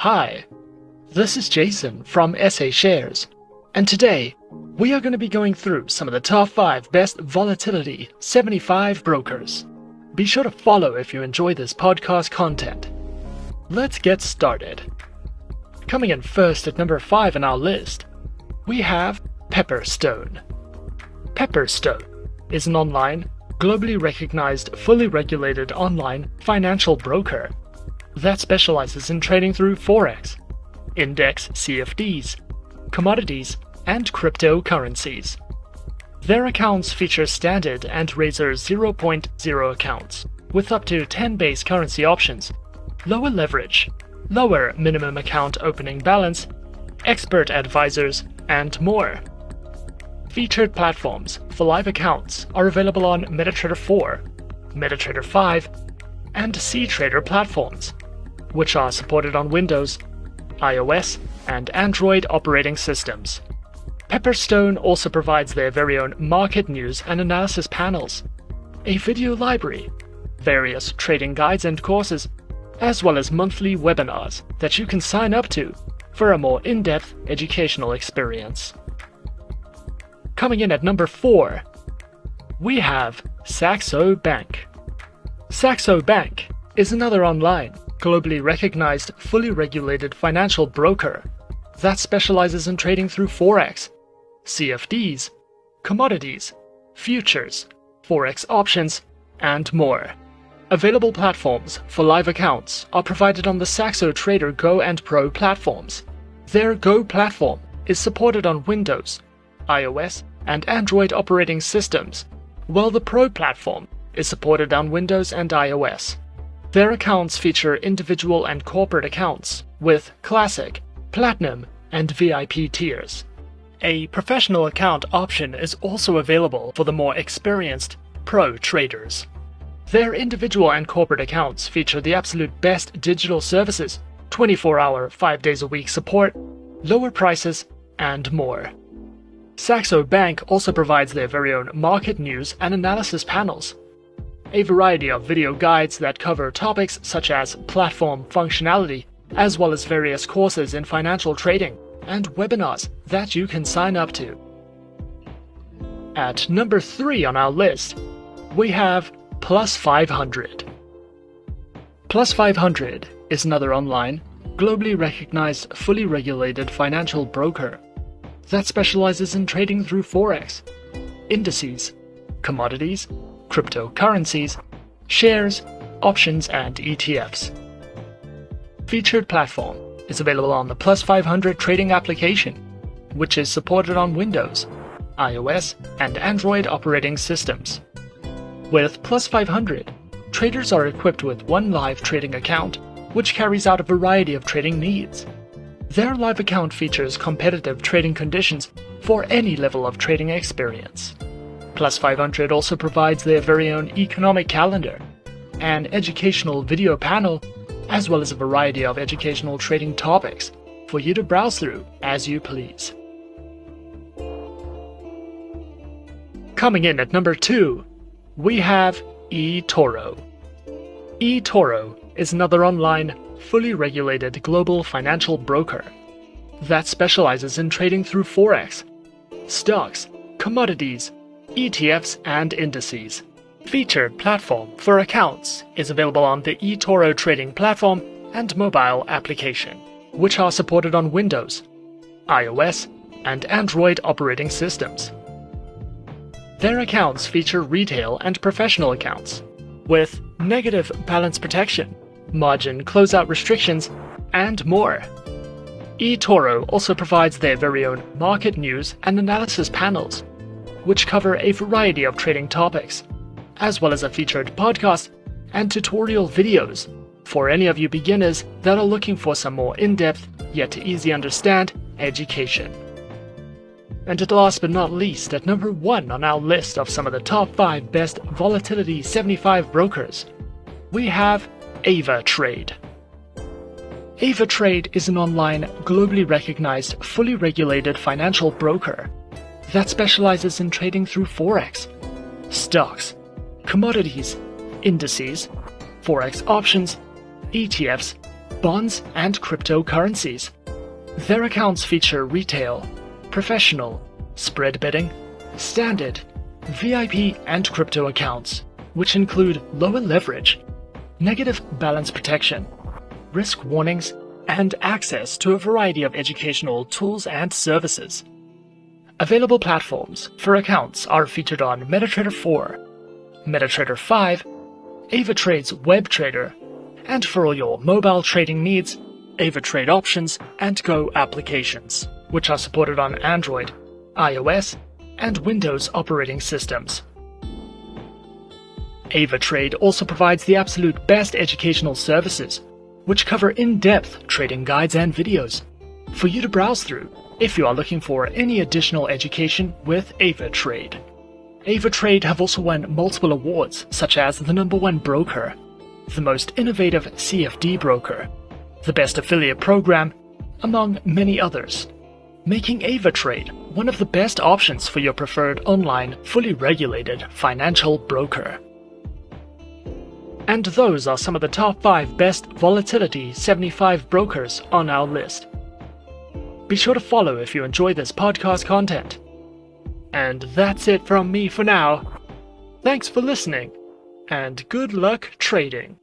Hi, this is Jason from SA Shares, and today we are going to be going through some of the top 5 best volatility 75 brokers. Be sure to follow if you enjoy this podcast content. Let's get started. Coming in first at number 5 on our list, we have Pepperstone. Pepperstone is an online, globally recognized, fully regulated online financial broker that specializes in trading through Forex, index CFDs, commodities, and cryptocurrencies. Their accounts feature standard and Razor 0.0 accounts, with up to 10 base currency options, lower leverage, lower minimum account opening balance, expert advisors, and more. Featured platforms for live accounts are available on MetaTrader 4, MetaTrader 5, and CTrader platforms, which are supported on Windows, iOS, and Android operating systems. Pepperstone also provides their very own market news and analysis panels, a video library, various trading guides and courses, as well as monthly webinars that you can sign up to for a more in depth educational experience. Coming in at number 4, we have Saxo Bank. Saxo Bank is another online, globally recognized, fully regulated financial broker that specializes in trading through Forex, CFDs, commodities, futures, Forex options, and more. Available platforms for live accounts are provided on the Saxo Trader Go and Pro platforms. Their Go platform is supported on Windows, iOS, and Android operating systems, while the Pro platform is supported on Windows and iOS. Their accounts feature individual and corporate accounts with Classic, Platinum, and VIP tiers. A professional account option is also available for the more experienced pro traders. Their individual and corporate accounts feature the absolute best digital services, 24 hour, 5 days a week support, lower prices, and more. Saxo Bank also provides their very own market news and analysis panels, a variety of video guides that cover topics such as platform functionality, as well as various courses in financial trading and webinars that you can sign up to. At number 3 on our list, we have Plus 500. Plus 500 is another online, globally recognized, fully regulated financial broker that specializes in trading through Forex, indices, commodities, cryptocurrencies, shares, options, and ETFs. Featured platform is available on the Plus 500 trading application, which is supported on Windows, iOS, and Android operating systems. With Plus 500, traders are equipped with one live trading account, which carries out a variety of trading needs. Their live account features competitive trading conditions for any level of trading experience. Plus 500 also provides their very own economic calendar, an educational video panel, as well as a variety of educational trading topics for you to browse through as you please. Coming in at number 2, we have eToro. eToro is another online, fully regulated global financial broker that specializes in trading through Forex, stocks, commodities, ETFs, and indices. Featured platform for accounts is available on the eToro trading platform and mobile application, which are supported on Windows, iOS, and Android operating systems. Their accounts feature retail and professional accounts, with negative balance protection, margin closeout restrictions, and more. eToro also provides their very own market news and analysis panels which cover a variety of trading topics, as well as a featured podcast and tutorial videos for any of you beginners that are looking for some more in depth, yet easy understand education. And at last but not least, at number one on our list of some of the top 5 best volatility 75 brokers, we have AvaTrade. AvaTrade is an online, globally recognized, fully regulated financial broker that specializes in trading through Forex, stocks, commodities, indices, Forex options, ETFs, bonds, and cryptocurrencies. Their accounts feature retail, professional, spread betting, standard, VIP, and crypto accounts, which include lower leverage, negative balance protection, risk warnings, and access to a variety of educational tools and services. Available platforms for accounts are featured on MetaTrader 4, MetaTrader 5, AvaTrade's WebTrader, and for all your mobile trading needs, AvaTrade options and Go applications, which are supported on Android, iOS, and Windows operating systems. AvaTrade also provides the absolute best educational services, which cover in-depth trading guides and videos for you to browse through if you are looking for any additional education with AvaTrade. AvaTrade have also won multiple awards, such as the number one broker, the most innovative CFD broker, the best affiliate program, among many others, making AvaTrade one of the best options for your preferred online, fully regulated financial broker. And those are some of the top 5 best Volatility 75 brokers on our list. Be sure to follow if you enjoy this podcast content. And that's it from me for now. Thanks for listening, and good luck trading.